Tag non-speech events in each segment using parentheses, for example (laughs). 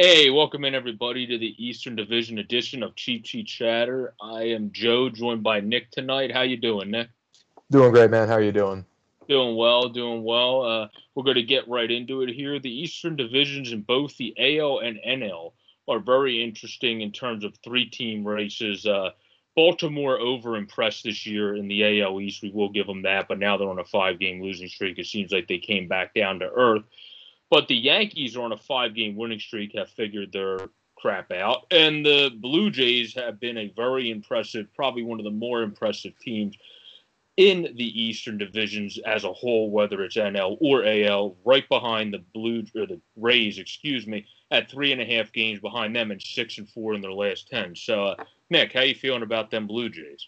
Hey, welcome in everybody to the Eastern Division edition of Cheap Cheat Chatter. I am Joe, joined by Nick tonight. How you doing, Nick? Doing great, man. How are you doing? Doing well, doing well. Uh, we're going to get right into it here. The Eastern divisions in both the AL and NL are very interesting in terms of three-team races. Uh, Baltimore over impressed this year in the AL East. We will give them that, but now they're on a five-game losing streak. It seems like they came back down to earth. But the Yankees are on a five-game winning streak, have figured their crap out, and the Blue Jays have been a very impressive, probably one of the more impressive teams in the Eastern divisions as a whole, whether it's NL or AL, right behind the Blue or the Rays, excuse me, at three and a half games behind them and six and four in their last ten. So, uh, Nick, how you feeling about them Blue Jays?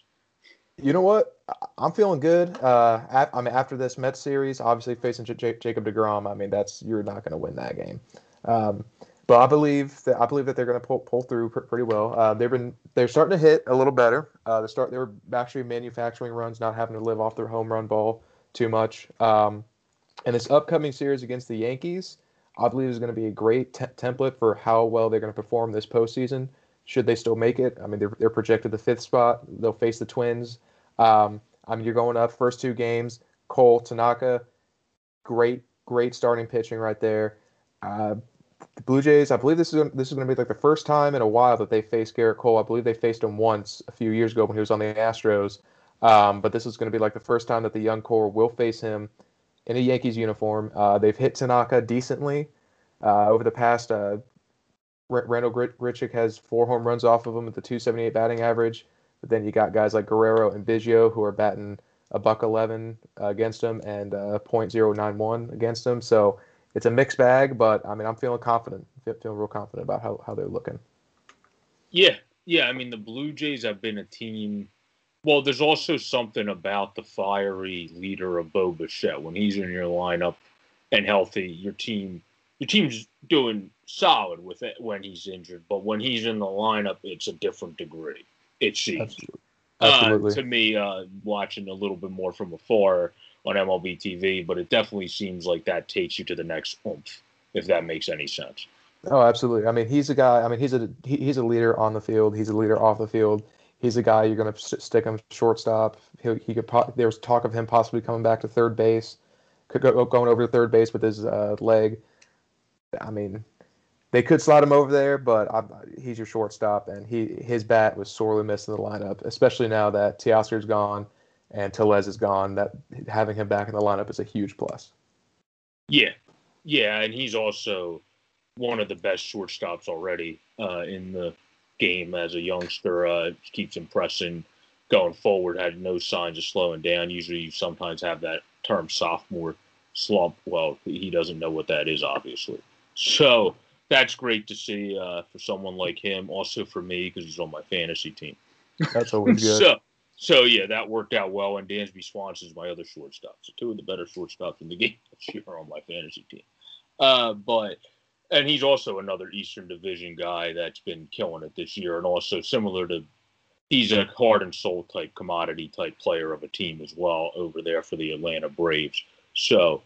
You know what? I'm feeling good. Uh, I mean, after this Mets series, obviously facing J- Jacob Degrom, I mean, that's you're not going to win that game. Um, but I believe that I believe that they're going to pull pull through pr- pretty well. Uh, they've been they're starting to hit a little better. Uh, they start they were actually manufacturing runs, not having to live off their home run ball too much. Um, and this upcoming series against the Yankees, I believe is going to be a great te- template for how well they're going to perform this postseason. Should they still make it? I mean, they're, they're projected the fifth spot. They'll face the Twins. Um, I mean, you're going up first two games. Cole, Tanaka, great, great starting pitching right there. Uh, the Blue Jays, I believe this is this is going to be like the first time in a while that they faced Gerrit Cole. I believe they faced him once a few years ago when he was on the Astros. Um, but this is going to be like the first time that the young core will face him in a Yankees uniform. Uh, they've hit Tanaka decently uh, over the past. Uh, Randal Grichuk has four home runs off of him with the 278 batting average. But then you got guys like Guerrero and Biggio who are batting a buck 11 uh, against him and uh, .091 against him. So it's a mixed bag, but I mean, I'm feeling confident, feeling real confident about how, how they're looking. Yeah, yeah. I mean, the Blue Jays have been a team. Well, there's also something about the fiery leader of Bo Bichette when he's in your lineup and healthy. Your team, your team's doing solid with it when he's injured, but when he's in the lineup, it's a different degree it seems. Absolutely. Absolutely. Uh, to me, uh, watching a little bit more from afar on MLB TV, but it definitely seems like that takes you to the next oomph, if that makes any sense. Oh, absolutely. I mean, he's a guy. I mean, he's a he, he's a leader on the field. He's a leader off the field. He's a guy you're going to stick him shortstop. He, he could. There was talk of him possibly coming back to third base, could go going over to third base with his uh, leg. I mean, they could slot him over there, but I, he's your shortstop, and he his bat was sorely missed in the lineup, especially now that Teoscar's gone and Tellez is gone. That having him back in the lineup is a huge plus. Yeah, yeah, and he's also one of the best shortstops already uh, in the game as a youngster. Uh, keeps impressing going forward. Had no signs of slowing down. Usually, you sometimes have that term sophomore slump. Well, he doesn't know what that is, obviously. So that's great to see uh, for someone like him. Also for me because he's on my fantasy team. That's always (laughs) good. so, so yeah, that worked out well. And Dansby Swanson is my other shortstop. So two of the better shortstops in the (laughs) game this year on my fantasy team. Uh, but and he's also another Eastern Division guy that's been killing it this year, and also similar to he's a heart and soul type commodity type player of a team as well over there for the Atlanta Braves. So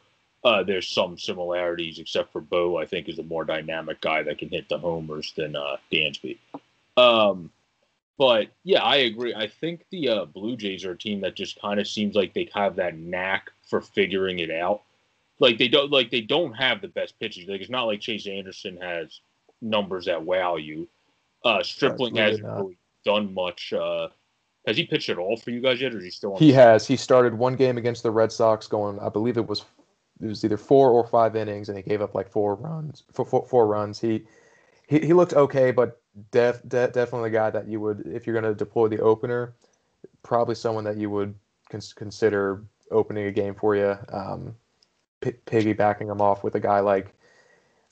uh, there's some similarities, except for Bo. I think is a more dynamic guy that can hit the homers than uh, Dansby. Um, but yeah, I agree. I think the uh, Blue Jays are a team that just kind of seems like they have that knack for figuring it out. Like they don't like they don't have the best pitchers. Like it's not like Chase Anderson has numbers that wow you. Uh, Stripling hasn't really done much. Uh, has he pitched at all for you guys yet, or is he still? On he has. He started one game against the Red Sox, going. I believe it was it was either four or five innings, and he gave up like four runs. Four, four, four runs. He, he he looked okay, but def, de- definitely a guy that you would, if you're going to deploy the opener, probably someone that you would cons- consider opening a game for you. Um, p- piggybacking him off with a guy like,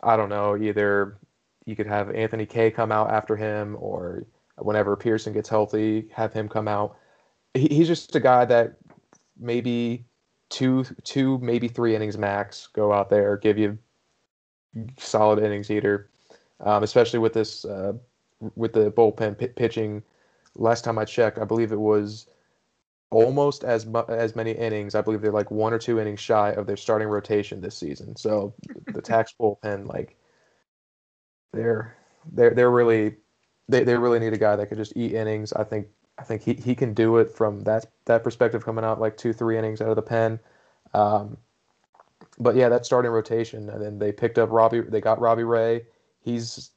I don't know, either you could have Anthony Kay come out after him, or whenever Pearson gets healthy, have him come out. He, he's just a guy that maybe two two maybe three innings max. Go out there, give you solid innings eater, um, especially with this uh, with the bullpen p- pitching. Last time I checked, I believe it was almost as mu- as many innings. I believe they're like one or two innings shy of their starting rotation this season. So the (laughs) tax bullpen, like they're they're they're really they, they really need a guy that could just eat innings. I think I think he, he can do it from that that perspective coming out like two three innings out of the pen. Um, but yeah, that starting rotation, and then they picked up Robbie. They got Robbie Ray. He's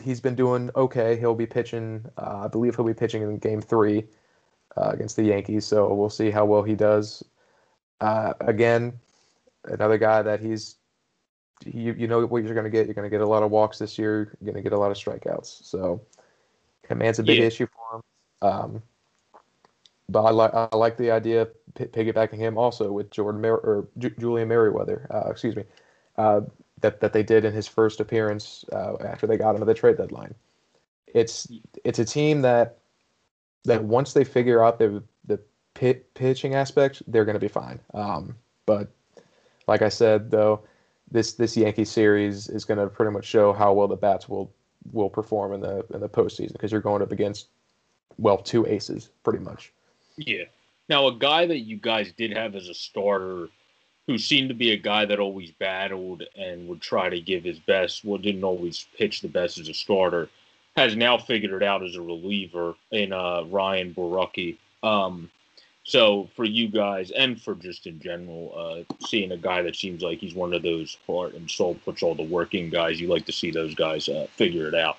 he's been doing okay. He'll be pitching. Uh, I believe he'll be pitching in Game Three uh, against the Yankees. So we'll see how well he does. Uh, again, another guy that he's you you know what you're going to get. You're going to get a lot of walks this year. You're going to get a lot of strikeouts. So command's a big yeah. issue. Um, but I like I like the idea of p- piggybacking him also with Jordan Mer- or J- Julian Merryweather. Uh, excuse me. Uh, that, that they did in his first appearance uh, after they got into the trade deadline. It's it's a team that that once they figure out the the pit, pitching aspect, they're going to be fine. Um, but like I said, though, this this Yankee series is going to pretty much show how well the bats will will perform in the in the postseason because you're going up against well two aces pretty much. Yeah. Now a guy that you guys did have as a starter, who seemed to be a guy that always battled and would try to give his best, well didn't always pitch the best as a starter, has now figured it out as a reliever in uh, Ryan Borucki. Um, so for you guys and for just in general, uh, seeing a guy that seems like he's one of those heart and soul puts all the working guys, you like to see those guys uh, figure it out.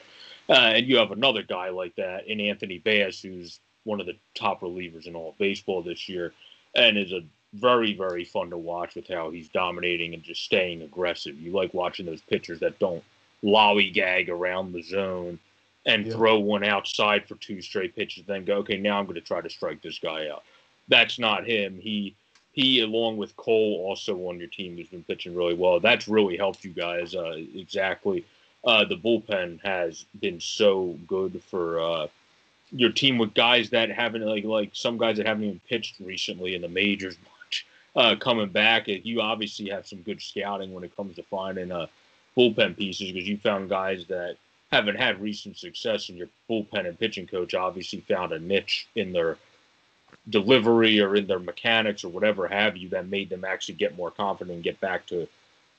Uh, and you have another guy like that in Anthony Bass, who's one of the top relievers in all of baseball this year, and is a very very fun to watch with how he's dominating and just staying aggressive. You like watching those pitchers that don't lollygag around the zone and throw one outside for two straight pitches, then go, okay, now I'm going to try to strike this guy out that's not him. He he along with Cole also on your team has been pitching really well. That's really helped you guys. Uh, exactly. Uh, the bullpen has been so good for uh, your team with guys that haven't like like some guys that haven't even pitched recently in the majors much (laughs) uh, coming back. You obviously have some good scouting when it comes to finding uh, bullpen pieces because you found guys that haven't had recent success, and your bullpen and pitching coach obviously found a niche in their delivery or in their mechanics or whatever have you that made them actually get more confident and get back to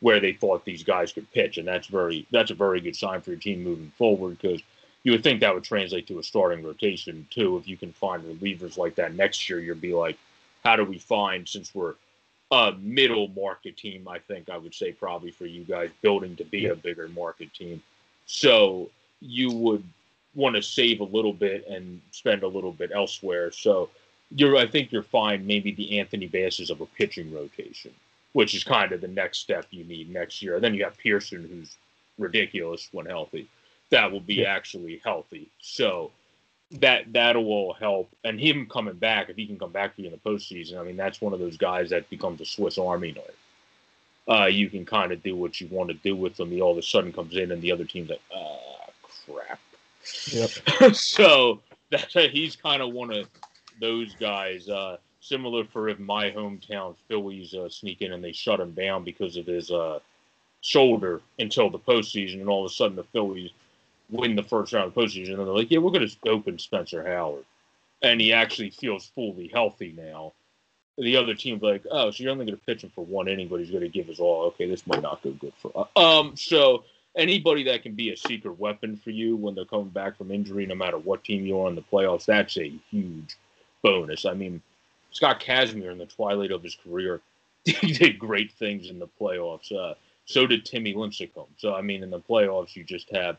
where they thought these guys could pitch. And that's very that's a very good sign for your team moving forward because you would think that would translate to a starting rotation too. If you can find relievers like that next year, you'd be like, how do we find since we're a middle market team? I think I would say probably for you guys building to be yeah. a bigger market team. So you would want to save a little bit and spend a little bit elsewhere. So you're I think you're fine. Maybe the Anthony Basses of a pitching rotation, which is kind of the next step you need next year. And then you have Pearson, who's ridiculous when healthy. That will be yeah. actually healthy. So that that'll help. And him coming back, if he can come back for you in the postseason, I mean that's one of those guys that becomes a Swiss Army knife. Uh, you can kind of do what you want to do with him. He all of a sudden comes in, and the other team's like, ah, crap. Yep. (laughs) so that's (laughs) he's kind of one of those guys. Uh, similar for if my hometown Phillies uh, sneak in and they shut him down because of his uh, shoulder until the postseason, and all of a sudden the Phillies win the first round of the postseason, and they're like, "Yeah, we're going to open Spencer Howard," and he actually feels fully healthy now. The other team's like, "Oh, so you're only going to pitch him for one inning, but he's going to give us all." Okay, this might not go good for us. Um, so anybody that can be a secret weapon for you when they're coming back from injury, no matter what team you're on the playoffs, that's a huge bonus. I mean, Scott Kazmir in the twilight of his career (laughs) he did great things in the playoffs. Uh, so did Timmy Lincecum. So I mean, in the playoffs, you just have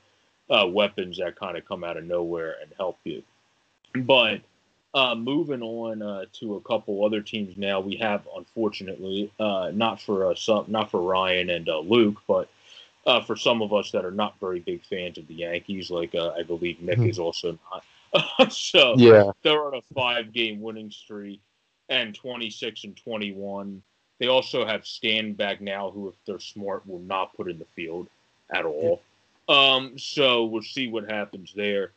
uh, weapons that kind of come out of nowhere and help you. But uh, moving on uh, to a couple other teams now, we have unfortunately uh, not for uh, some, not for Ryan and uh, Luke, but uh, for some of us that are not very big fans of the Yankees, like I believe Nick mm-hmm. is also not. (laughs) so yeah, they're on a five-game winning streak and 26 and 21. They also have Stanton back now, who, if they're smart, will not put in the field at all. Um, so we'll see what happens there.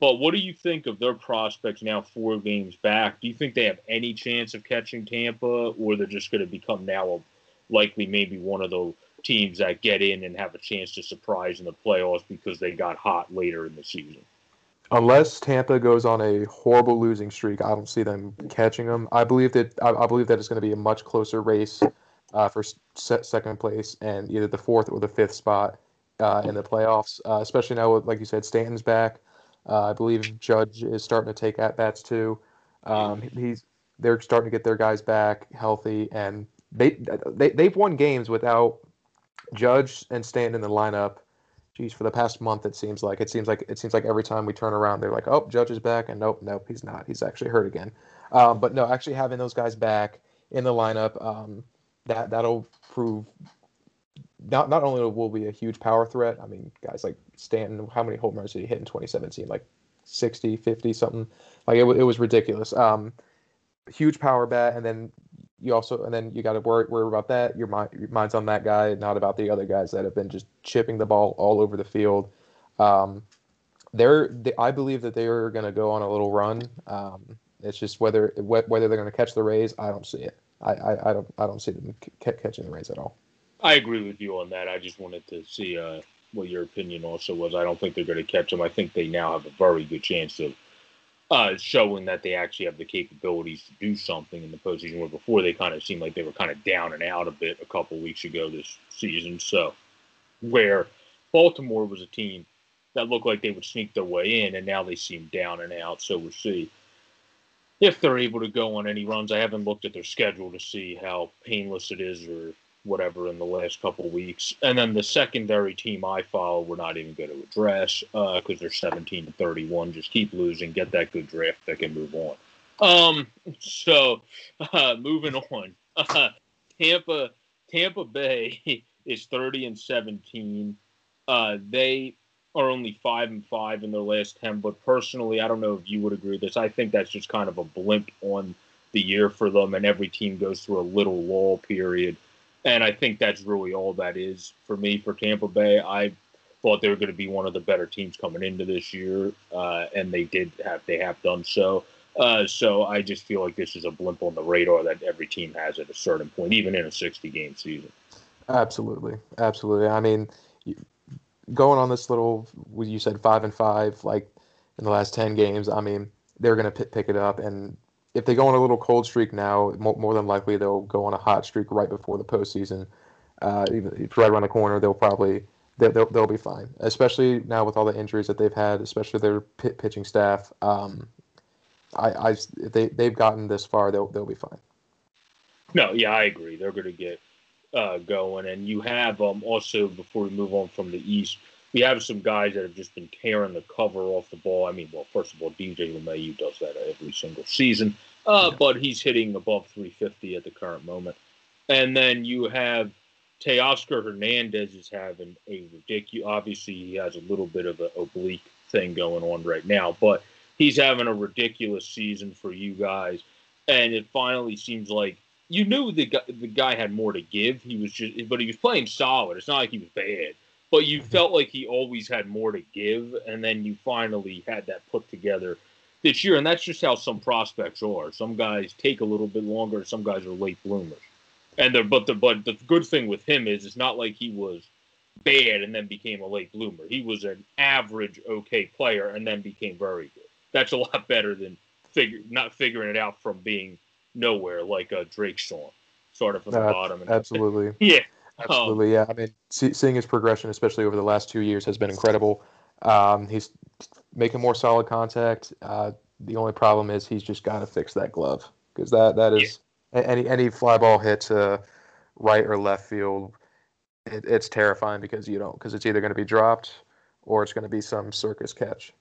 But what do you think of their prospects now, four games back? Do you think they have any chance of catching Tampa, or they're just going to become now a, likely maybe one of the teams that get in and have a chance to surprise in the playoffs because they got hot later in the season? Unless Tampa goes on a horrible losing streak, I don't see them catching them. I believe that I, I believe that it's going to be a much closer race uh, for se- second place and either the fourth or the fifth spot uh, in the playoffs, uh, especially now, with, like you said, Stanton's back. Uh, I believe Judge is starting to take at bats too. Um, he's they're starting to get their guys back healthy, and they they they've won games without Judge and Stanton in the lineup. Geez, for the past month, it seems like it seems like it seems like every time we turn around, they're like, "Oh, Judge is back," and nope, nope, he's not. He's actually hurt again. Um, but no, actually having those guys back in the lineup, um, that that'll prove not not only will be a huge power threat. I mean, guys like Stanton, how many home runs did he hit in 2017? Like 60, 50, something. Like it, it was ridiculous. Um, huge power bat, and then you also and then you got to worry worry about that. Your mind your mind's on that guy, not about the other guys that have been just chipping the ball all over the field. Um, they're they, I believe that they are going to go on a little run. Um, it's just whether whether they're going to catch the Rays. I don't see it. I, I, I don't I don't see them c- catching the Rays at all. I agree with you on that. I just wanted to see uh, what your opinion also was. I don't think they're going to catch them. I think they now have a very good chance of uh, showing that they actually have the capabilities to do something in the postseason. Where before they kind of seemed like they were kind of down and out a bit a couple weeks ago this season. So where Baltimore was a team that looked like they would sneak their way in, and now they seem down and out. So we'll see if they're able to go on any runs. I haven't looked at their schedule to see how painless it is or whatever in the last couple weeks. And then the secondary team I follow, we're not even going to address because uh, they're 17 to 31. Just keep losing, get that good draft pick, and move on. Um, so (laughs) uh, moving on, uh, (laughs) Tampa, Tampa Bay (laughs) is 30 and 17. Uh, they are only five and five in their last 10. But personally, I don't know if you would agree with this. I think that's just kind of a blimp on the year for them, and every team goes through a little lull period and I think that's really all that is for me for Tampa Bay. I thought they were going to be one of the better teams coming into this year, uh, and they did have they have done so. Uh, so I just feel like this is a blimp on the radar that every team has at a certain point, even in a 60 game season. Absolutely, absolutely. I mean, going on this little, you said five and five, like in the last 10 games. I mean, they're going to pick it up, and if they go on a little cold streak now, more, more than likely they'll go on a hot streak right before the postseason. Uh, right around the corner, they'll probably they'll, they'll, they'll, be fine. Especially now with all the injuries that they've had, especially their pit pitching staff. Um, I, I they they've gotten this far, they'll they'll be fine. No, yeah, I agree. They're going to get uh, going, and you have um, also before we move on from the East, we have some guys that have just been tearing the cover off the ball. I mean, well, first of all, DJ LeMahieu does that every single season, uh, yeah. but he's hitting above 350 at the current moment. And then you have Teoscar Hernandez is having a ridiculous. Obviously, he has a little bit of an oblique thing going on right now, but he's having a ridiculous season for you guys. And it finally seems like you knew the guy, the guy had more to give. He was just, but he was playing solid. It's not like he was bad but you mm-hmm. felt like he always had more to give, and then you finally had that put together this year, and that's just how some prospects are. Some guys take a little bit longer, some guys are late bloomers, and they're but the but the good thing with him is it's not like he was bad and then became a late bloomer. He was an average okay player and then became very good. That's a (laughs) lot better than figure not figuring it out from being nowhere like a Drake Sean, started from the bottom. And, absolutely. (laughs) yeah, Absolutely, yeah. I mean, see, seeing his progression, especially over the last two years, has been incredible. Um, he's making more solid contact. Uh, the only problem is he's just got to fix that glove because that that is yeah. any any fly ball hit to right or left field. It, it's terrifying because you don't because it's either going to be dropped or it's going to be some circus catch.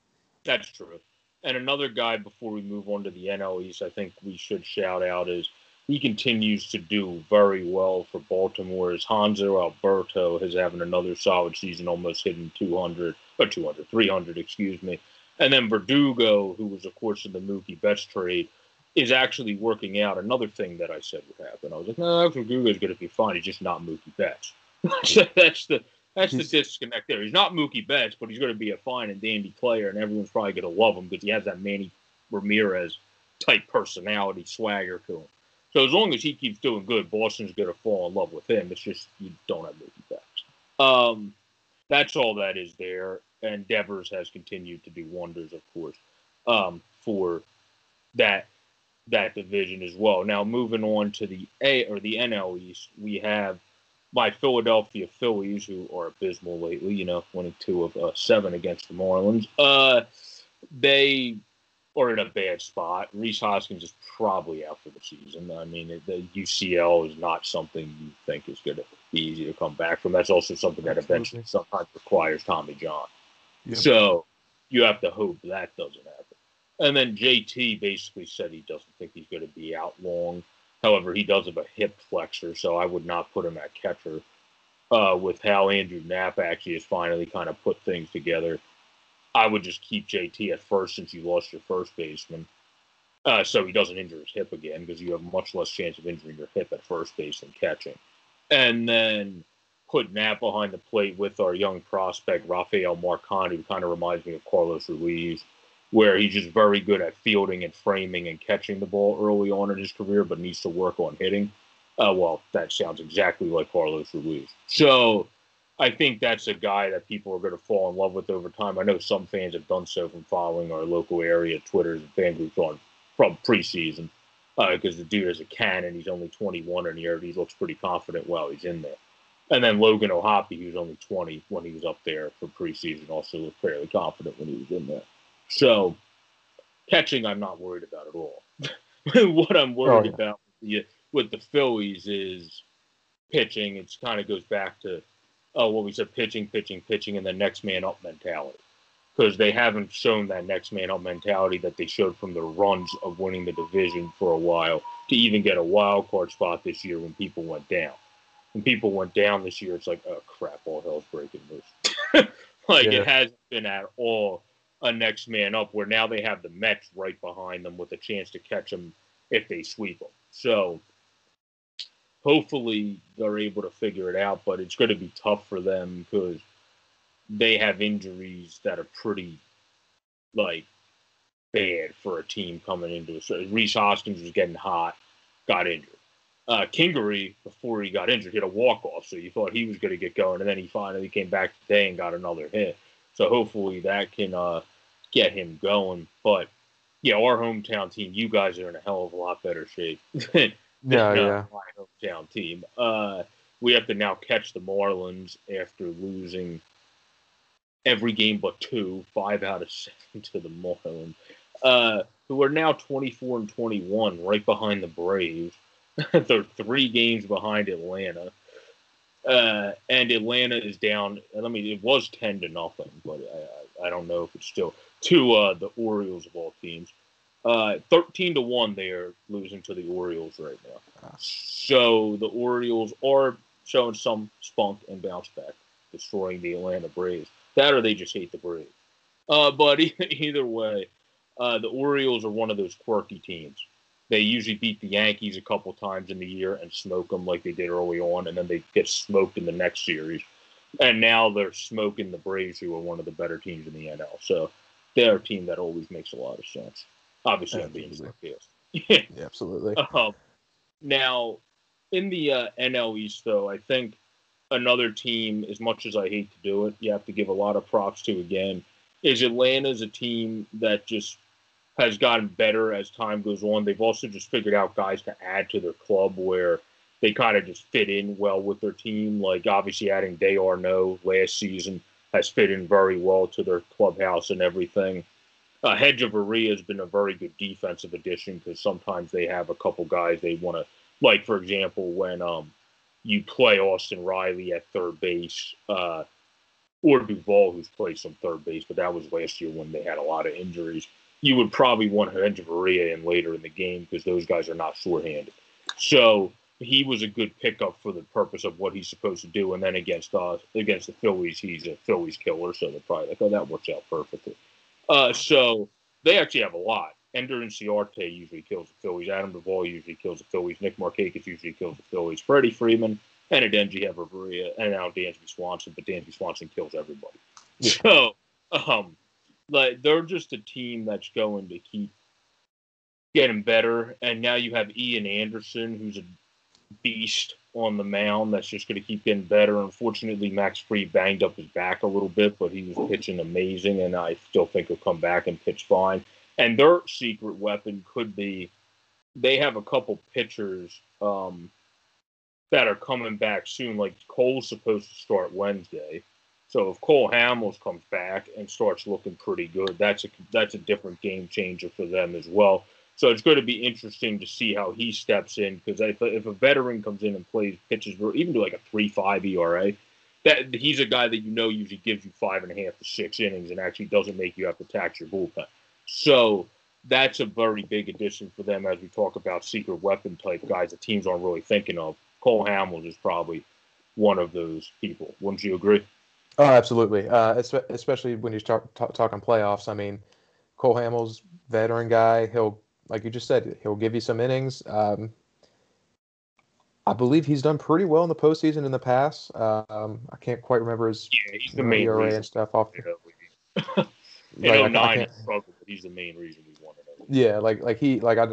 That's true. And another guy before we move on to the NL East, I think we should shout out is he continues to do very well for Baltimore. As Hanser Alberto is having another solid season, almost hitting 200 or 200, 300, excuse me. And then Verdugo, who was of course in the Mookie Betts trade, is actually working out. Another thing that I said would happen. I was like, no, Verdugo is going to be fine. He's just not Mookie Betts. (laughs) that's the that's the (laughs) disconnect there. He's not Mookie Betts, but he's going to be a fine and dandy player, and everyone's probably going to love him because he has that Manny Ramirez type personality swagger to him. So as long as he keeps doing good, Boston's going to fall in love with him. It's just you don't have Mookie Betts. Um, that's all that is there. And Devers has continued to do wonders, of course, um, for that that division as well. Now moving on to the A or the NL East, we have my Philadelphia Phillies, who are abysmal lately, you know, winning two of uh, seven against the Marlins, uh, they are in a bad spot. Rhys Hoskins is probably out for the season. I mean, the UCL is not something you think is going to be easy to come back from. That's also something that Absolutely. eventually sometimes requires Tommy John. Yep. So you have to hope that doesn't happen. And then JT basically said he doesn't think he's going to be out long. However, he does have a hip flexor, so I would not put him at catcher. Uh, with how Andrew Knapp actually has finally kind of put things together, I would just keep JT at first since you lost your first baseman, uh, so he doesn't injure his hip again because you have much less chance of injuring your hip at first base than catching. And then put Knapp behind the plate with our young prospect Rafael Marchan, who kind of reminds me of Carlos Ruiz where he's just very good at fielding and framing and catching the ball early on in his career, but needs to work on hitting. Uh, well, that sounds exactly like Carlos Ruiz. So I think that's a guy that people are going to fall in love with over time. I know some fans have done so from following our local area Twitters and fan groups on from preseason because uh, the dude is a cannon. He's only 21 in here. He looks pretty confident while he's in there. And then Logan O'Hoppe, who's only 20 when he was up there for preseason, also looked fairly confident when he was in there. So catching, I'm not worried about at all. (laughs) what I'm worried oh, yeah. about with the, with the Phillies is pitching. It kind of goes back to oh, what we said: pitching, pitching, pitching, and the next man up mentality. Because they haven't shown that next man up mentality that they showed from the runs of winning the division for a while to even get a wild card spot this year when people went down. When people went down this year, it's like, oh crap, all hell's breaking loose. (laughs) like yeah. it hasn't been at all a next man up, where now they have the Mets right behind them with a chance to catch them if they sweep them. So hopefully they're able to figure it out, but it's going to be tough for them because they have injuries that are pretty like bad for a team coming into it. So Rhys Hoskins was getting hot, got injured. Uh, Kingery, before he got injured, hit a walk off, so you thought he was going to get going, and then he finally came back today and got another hit. So hopefully that can uh, get him going. But yeah, our hometown team, you guys are in a hell of a lot better shape (laughs) yeah, yeah. my hometown team. Uh, we have to now catch the Marlins after losing every game but two, five out of (laughs) seven to the Marlins, uh, who are now 24 and 21, right behind the Braves. (laughs) They're three games behind Atlanta. Uh, and Atlanta is down. I mean, it was 10 to nothing, but I, I don't know if it's still to uh, the Orioles of all teams. Uh, 13 to 1, they are losing to the Orioles right now. So the Orioles are showing some spunk and bounce back, destroying the Atlanta Braves. That or they just hate the Braves. Uh, but (laughs) either way, uh, the Orioles are one of those quirky teams. They usually beat the Yankees a couple times in the year and smoke them like they did early on, and then they get smoked in the next series. And now they're smoking the Braves, who are one of the better teams in the NL. So they're a team that always makes a lot of sense. Obviously, I'm being biased. (laughs) yeah, absolutely. Um, now, in the uh, NL East, though, I think another team, as much as I hate to do it, you have to give a lot of props to again, is Atlanta's a team that just has gotten better as time goes on. They've also just figured out guys to add to their club where they kind of just fit in well with their team. Like obviously adding D'Arnaud last season has fit in very well to their clubhouse and everything. Uh, Hechavarria has been a very good defensive addition because sometimes they have a couple guys they want to, like for example, when um, you play Austin Riley at third base, uh, or Duvall, who's played some third base, but that was last year when they had a lot of injuries. You would probably want Hechavarria in later in the game because those guys are not shorthanded. So he was a good pickup for the purpose of what he's supposed to do. And then against uh, against the Phillies, he's a Phillies killer, so they're probably like, oh, that works out perfectly. Uh, so they actually have a lot. Ender Inciarte usually kills the Phillies. Adam Duvall usually kills the Phillies. Nick Markakis usually kills the Phillies. Freddie Freeman and Adeiny Hechavarria and now Dansby Swanson, but Dansby Swanson kills everybody. Yeah. So, um, like they're just a team that's going to keep getting better. And now you have Ian Anderson, who's a beast on the mound that's just going to keep getting better. Unfortunately, Max Fried banged up his back a little bit, but he was pitching amazing, and I still think he'll come back and pitch fine. And their secret weapon could be they have a couple pitchers um, that are coming back soon. Like Cole's supposed to start Wednesday. So if Cole Hamels comes back and starts looking pretty good, that's a that's a different game changer for them as well. So it's going to be interesting to see how he steps in because if, if a veteran comes in and plays pitches, even do like a three five ERA, that he's a guy that you know usually gives you five and a half to six innings and actually doesn't make you have to tax your bullpen. So that's a very big addition for them as we talk about secret weapon type guys that teams aren't really thinking of. Cole Hamels is probably one of those people. Wouldn't you agree? Oh, absolutely. Uh, especially when you start talking playoffs. I mean, Cole Hamels, veteran guy. He'll, like you just said, he'll give you some innings. Um, I believe he's done pretty well in the postseason in the past. Um, I can't quite remember his yeah, he's the main ERA and stuff off. in (laughs) like, 09, struggled, but he's the main reason we won it. Yeah, like like he like I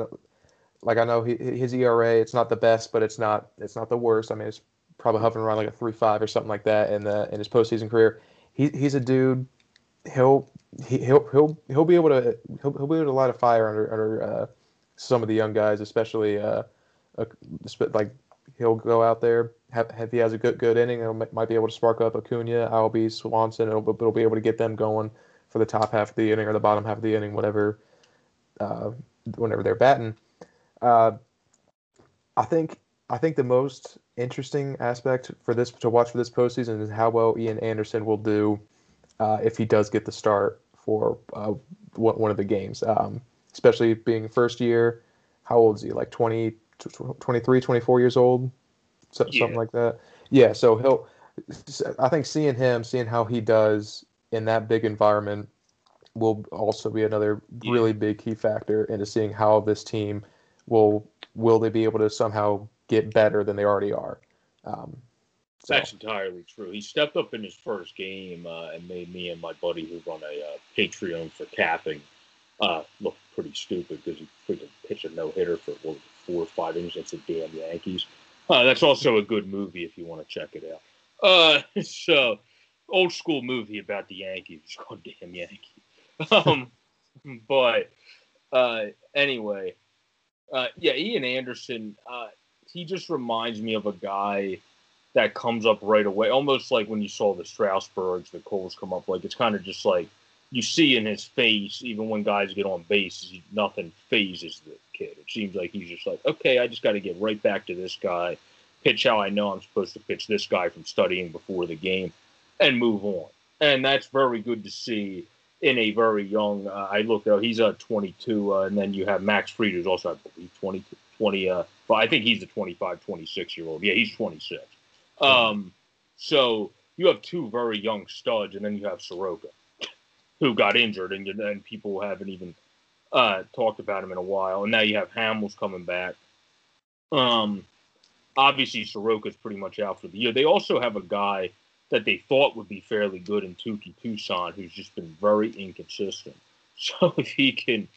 like I know he, his ERA it's not the best, but it's not it's not the worst. I mean, it's probably hovering around like a three five or something like that in the in his postseason career. He he's a dude. He'll he, he'll he'll he'll be able to he'll, he'll be able to light a fire under under uh, some of the young guys, especially uh, uh, like he'll go out there. Have, if he has a good good inning, he might be able to spark up Acuna, Albies, Swanson. It'll, it'll be able to get them going for the top half of the inning or the bottom half of the inning, whatever. Uh, whenever they're batting, uh, I think I think the most interesting aspect for this to watch for this postseason is how well Ian Anderson will do uh, if he does get the start for uh, one of the games, um, especially being first year. How old is he? Like 20, 23, 24 years old, so, yeah. something like that. Yeah, so he'll. I think seeing him, seeing how he does in that big environment, will also be another yeah. really big key factor into seeing how this team will will they be able to somehow get better than they already are. Um, so. That's entirely true. He stepped up in his first game uh, and made me and my buddy who's on a uh, Patreon for capping uh, look pretty stupid because he freaking pitched a no hitter for what, four or five innings against the damn Yankees. Uh, that's also a good movie if you want to check it out. Uh, (laughs) so old school movie about the Yankees. (laughs) It's called Damn Yankees. Um, but uh, anyway, yeah, Ian Anderson. He just reminds me of a guy that comes up right away, almost like when you saw the Strasburgs, the Coles come up. Like it's kind of just like you see in his face, even when guys get on base, nothing phases the kid. It seems like he's just like, okay, I just got to get right back to this guy, pitch how I know I'm supposed to pitch this guy from studying before the game, and move on. And that's very good to see in a very young. Uh, I looked out; he's a uh, 22, uh, and then you have Max Fried, who's also I believe 20, 20 uh, but I think he's a 25, 26 year old. Yeah, he's 26. Um, so you have two very young studs, and then you have Soroka, who got injured, and, and people haven't even uh, talked about him in a while. And now you have Hamels coming back. Um, obviously, Soroka's pretty much out for the year. They also have a guy that they thought would be fairly good in Touki Toussaint, who's just been very inconsistent. (laughs) So if he can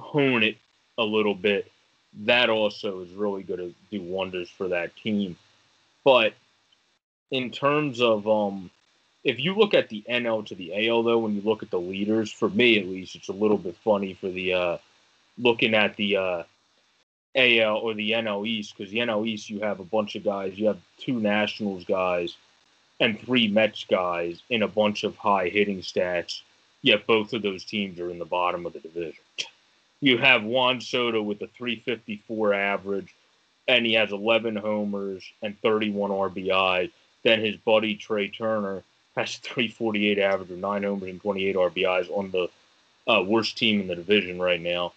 hone it a little bit, that also is really going to do wonders for that team. But in terms of um, if you look at the NL to the AL though, when you look at the leaders, for me at least, it's a little bit funny for the uh, looking at the uh, AL or the NL East because the NL East you have a bunch of guys. You have two Nationals guys and three Mets guys in a bunch of high hitting stats. Yet both of those teams are in the bottom of the division you have Juan Soto with a 354 average, and he has 11 homers and 31 RBI. Then his buddy Trey Turner has (laughs) 348 average with nine homers and 28 RBIs on the uh, worst team in the division right now.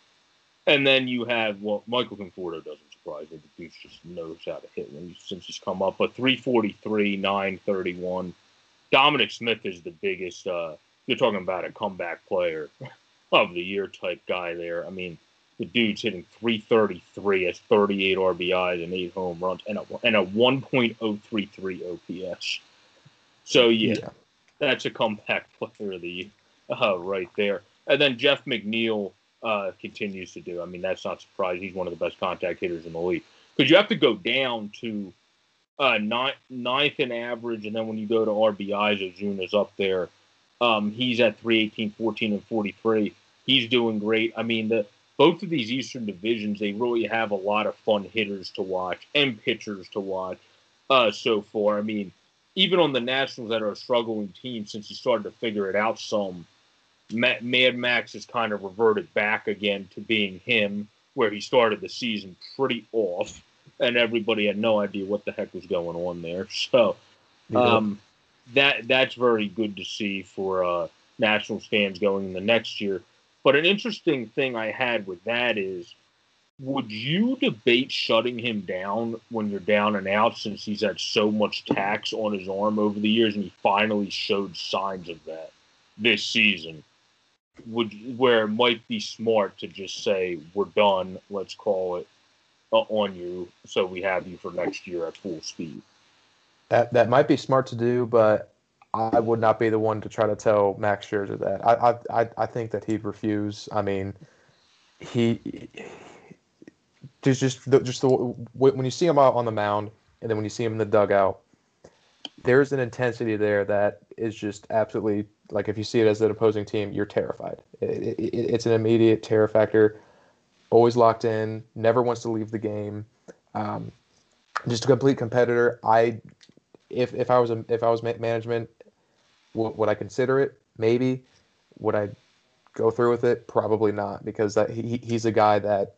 And then you have well, Michael Conforto doesn't surprise me. The dude just knows how to hit when he, since he's come up. But 343, 931. Dominic Smith is the biggest. Uh, you're talking about a comeback player. (laughs) of the year type guy there. I mean, the dude's hitting 333 has 38 RBIs and eight home runs and a, and a 1.033 OPS. So yeah, yeah, that's a comeback player of the year uh, right there. And then Jeff McNeil uh, continues to do. I mean, that's not surprising. He's one of the best contact hitters in the league because you have to go down to uh, ninth, ninth in average, and then when you go to RBIs, Ozuna's up there um, he's at 318, 14, and 43. He's doing great. I mean, the both of these Eastern divisions, they really have a lot of fun hitters to watch and pitchers to watch uh, so far. I mean, even on the Nationals that are a struggling team since he started to figure it out some, Mad Max has kind of reverted back again to being him, where he started the season pretty off, and everybody had no idea what the heck was going on there. (laughs) So, um, that that's very good to see for uh, Nationals fans going in the next year. But an interesting thing I had with that is would you debate shutting him down when you're down and out since he's had so much tax on his arm over the years and he finally showed signs of that this season? Would where it might be smart to just say we're done, let's call it uh, on you, so we have you for next year at full speed. That that might be smart to do, but I would not be the one to try to tell Max Scherzer that. I I I think that he'd refuse. I mean, he just just the, just the when you see him out on the mound and then when you see him in the dugout, there's an intensity there that is just absolutely like if you see it as an opposing team, you're terrified. It, it, it's an immediate terror factor. Always locked in, never wants to leave the game. Um, just a complete competitor. I if if I was a, if I was management, w- would I consider it? Maybe. Would I go through with it? Probably not, because that he, he's a guy that,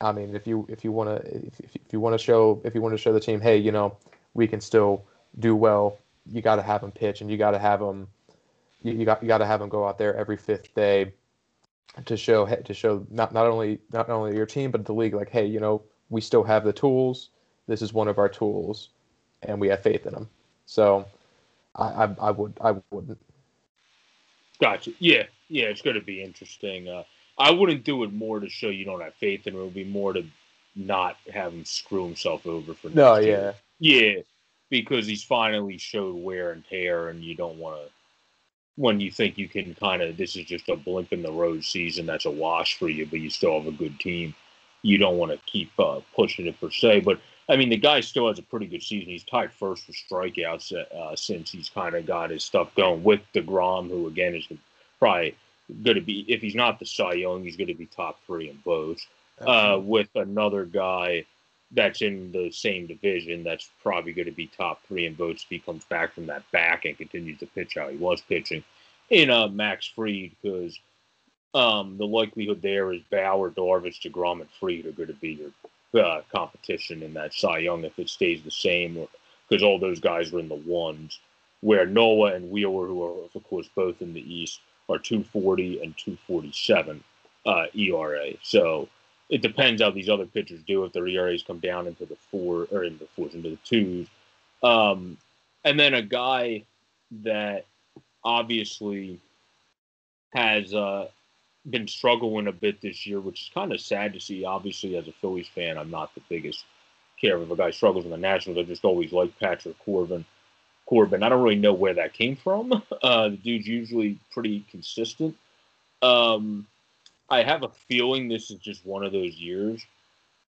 I mean, if you if you want to if, if you want to show if you want to show the team, hey, you know, we can still do well. You got to have him pitch, and you got to have him. You, you got you got to have him go out there every fifth day to show to show not not only not only your team but the league like, hey, you know, we still have the tools. This is one of our tools, and we have faith in them. So I, I, I would I wouldn't. Gotcha. Yeah, yeah, it's going to be interesting. Uh, I wouldn't do it more to show you don't have faith, and it would be more to not have him screw himself over for. No, yeah, year. yeah, because he's finally showed wear and tear, and you don't want to. When you think you can kind of, this is just a blink in the road season that's a wash for you, but you still have a good team. You don't want to keep uh, pushing it per se, but I mean, the guy still has a pretty good season. He's tied first for strikeouts uh, since he's kind of got his stuff going with DeGrom, who again is probably going to be, if he's not the Cy Young, he's going to be top three in both. Uh, with another guy that's in the same division that's probably going to be top three in votes if he comes back from that back and continues to pitch how he was pitching in uh, Max Fried because um, the likelihood there is Bauer, Darvish, DeGrom, and Fried are going to be your uh, competition in that Cy Young if it stays the same, because all those guys are in the ones. Where Nola and Wheeler, who are of course both in the East, are 240 and 247 uh, ERA. So it depends how these other pitchers do if their ERAs come down into the four or into the fours into the twos. Um, and then a guy that obviously has uh, been struggling a bit this year, which is kind of sad to see. Obviously, as a Phillies fan, I'm not the biggest care if a guy struggles in the Nationals. I just always like Patrick Corbin. Corbin, I don't really know where that came from. (laughs) Uh, the dude's usually pretty consistent. Um, I have a feeling this is just one of those years.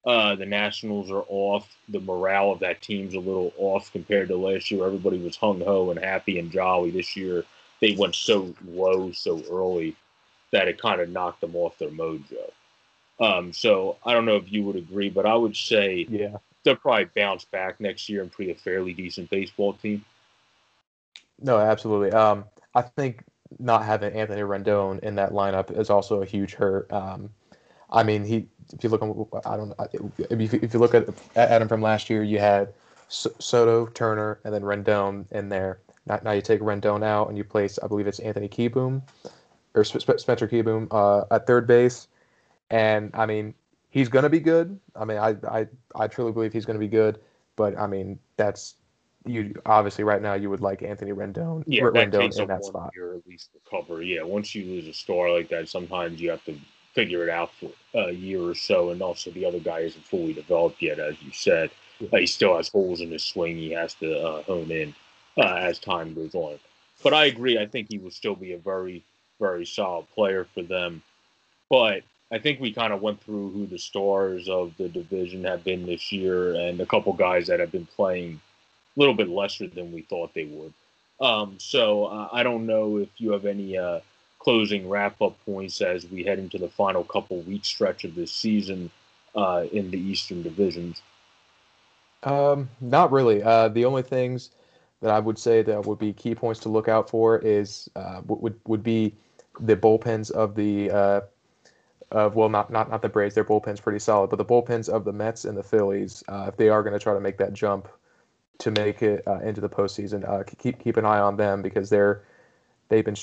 Uh, the Nationals are off. The morale of that team's a little off compared to last year. Everybody was hung ho and happy and jolly. This year, they went so low so early that it kind of knocked them off their mojo. Um, so I don't know if you would agree, but I would say yeah. they'll probably bounce back next year and be a fairly decent baseball team. No, absolutely. Um, I think not having Anthony Rendon in that lineup is also a huge hurt. Um, I mean, he if you look on, I don't if you, if you look at at him from last year, you had Soto, Turner, and then Rendon in there. Now, now you take Rendon out and you place, I believe it's Anthony Kieboom or Spencer Kieboom uh, at third base, and I mean he's going to be good. I mean I I I truly believe he's going to be good, but I mean that's you obviously right now you would like Anthony Rendon, yeah, Rendon that takes in that that spot. Year at least recover. Yeah, once you lose a star like that, sometimes you have to figure it out for a year or so, and also the other guy isn't fully developed yet, as you said. Yeah. Uh, he still has holes in his swing. He has to uh, hone in uh, as time goes on. But I agree. I think he will still be a very very solid player for them. But I think we kind of went through who the stars of the division have been this year and a couple guys that have been playing a little bit lesser than we thought they would. Um, so uh, I don't know if you have any uh, closing wrap up points as we head into the final couple week stretch of this season uh, in the Eastern divisions? Um, not really. Uh, the only things that I would say that would be key points to look out for is uh, would would be the bullpens of the uh, of well not not not the Braves their bullpen's pretty solid but the bullpens of the Mets and the Phillies uh, if they are going to try to make that jump to make it uh, into the postseason uh, keep keep an eye on them because they're they've been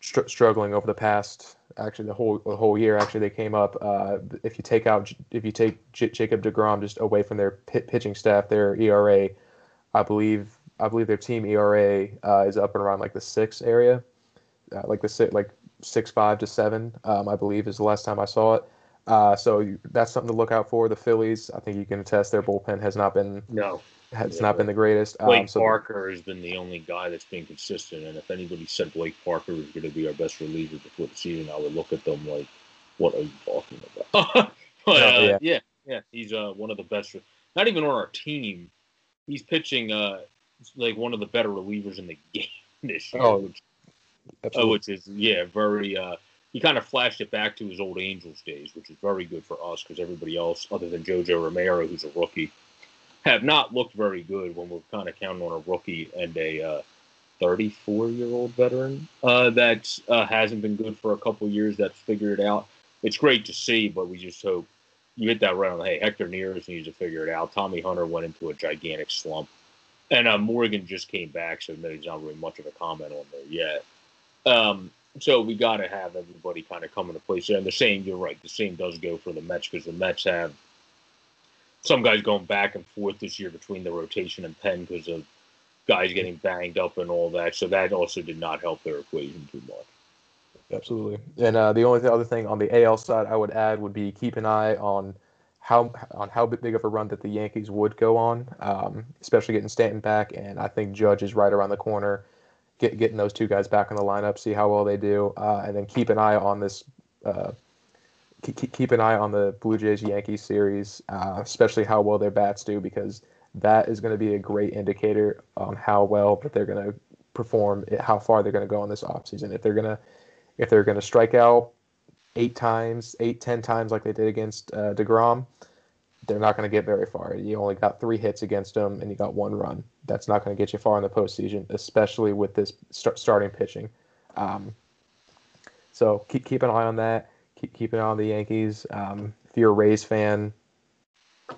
str- struggling over the past actually the whole the whole year. Actually they came up uh, if you take out if you take J- Jacob Degrom just away from their p- pitching staff their ERA I believe I believe their team ERA uh, is up and around like the six area, uh, like the like six five to seven. Um, I believe is the last time I saw it. Uh, so you, that's something to look out for. The Phillies, I think you can attest their bullpen has not been no has yeah, not been the greatest. Blake um, so Parker has been the only guy that's been consistent, and if anybody said Blake Parker was going to be our best reliever before the season, I would look at them like, "What are you talking about?" (laughs) but uh, yeah. yeah, yeah, he's uh, one of the best. Not even on our team, he's pitching uh, like one of the better relievers in the (laughs) game this year. Oh, which, uh, which is yeah, very. Uh, he kind of flashed it back to his old Angels days, which is very good for us because everybody else, other than JoJo Romero, who's a rookie, have not looked very good when we're kind of counting on a rookie and a 34 uh, year old veteran uh, that uh, hasn't been good for a couple years. That's figured it out. It's great to see, but we just hope you hit that right on. Hey, Hector Neris needs to figure it out. Tommy Hunter went into a gigantic slump and uh, Morgan just came back, so there's not really much of a comment on there yet. Um, so we got to have everybody kind of come into place. There. And the same, you're right, the same does go for the Mets because the Mets have some guys going back and forth this year between the rotation and pen because of guys getting banged up and all that. So that also did not help their equation too much. Absolutely. And uh, the only other thing on the AL side I would add would be keep an eye on how on how big of a run that the Yankees would go on, um, especially getting Stanton back. And I think Judge is right around the corner, get, getting those two guys back in the lineup, see how well they do, uh, and then keep an eye on this. Uh, keep, keep an eye on the Blue Jays Yankees series, uh, especially how well their bats do, because that is going to be a great indicator on how well that they're going to perform, how far they're going to go in this offseason. If they're going to if they're going to strike out eight times, eight, ten times like they did against uh, Degrom, they're not going to get very far. You only got three hits against them, and you got one run. That's not going to get you far in the postseason, especially with this start, starting pitching. Um, so keep keep an eye on that. Keep keep an eye on the Yankees. Um, if you're a Rays fan,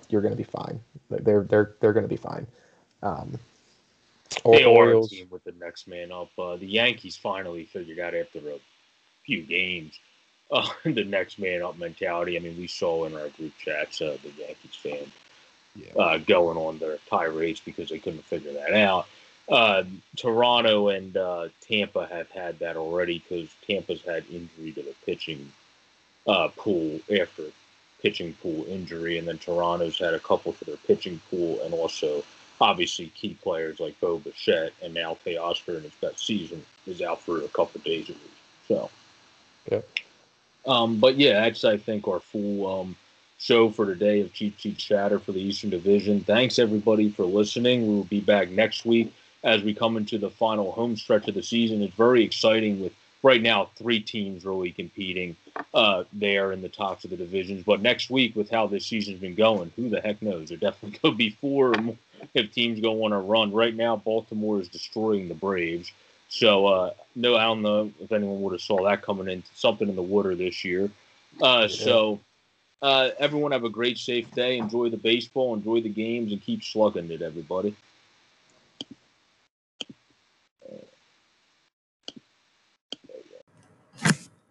you're going to be fine. They're they're they're going to be fine. Um, they are a team with the next man up. Uh, the Yankees finally figured out after a few games (laughs) uh, the next man up mentality. I mean, we saw in our group chats uh, the Yankees fan yeah. uh, going on their tirades because they couldn't figure that out. Uh, Toronto and uh, Tampa have had that already because Tampa's had injury to the pitching uh, pool after pitching pool injury, and then Toronto's had a couple for their pitching pool, and also obviously key players like Bo Bichette and now Teoscar in his best season is out for a couple days at least. So, yeah. Um, but yeah, that's I think our full um, show for today of Cheap Seat Chatter for the Eastern Division. Thanks everybody for listening. We will be back next week as we come into the final home stretch of the season. It's very exciting with right now three teams really competing uh, there in the tops of the divisions. But next week, with how this season's been going, who the heck knows? There definitely (laughs) could be four if teams go on a run. Right now, Baltimore is destroying the Braves. So uh, no, I don't know if anyone would have saw that coming in. Something in the water this year. Uh. So uh, everyone have a great, safe day. Enjoy the baseball, enjoy the games, and keep slugging it, everybody.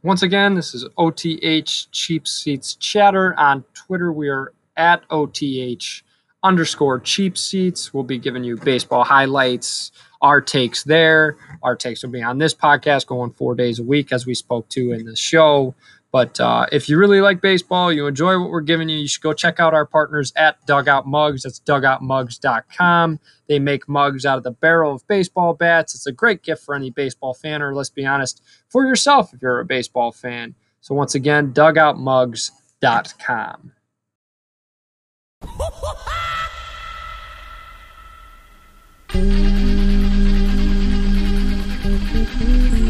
Once again, this is OTH Cheap Seats Chatter on Twitter. We are at OTH underscore cheap seats. We'll be giving you baseball highlights, our takes there. Our takes will be on this podcast going four days a week, as we spoke to in the show. But uh, if you really like baseball, you enjoy what we're giving you, you should go check out our partners at Dugout Mugs. That's dugoutmugs.com. They make mugs out of the barrel of baseball bats. It's a great gift for any baseball fan, or let's be honest, for yourself if you're a baseball fan. So once again, dugoutmugs.com. (laughs)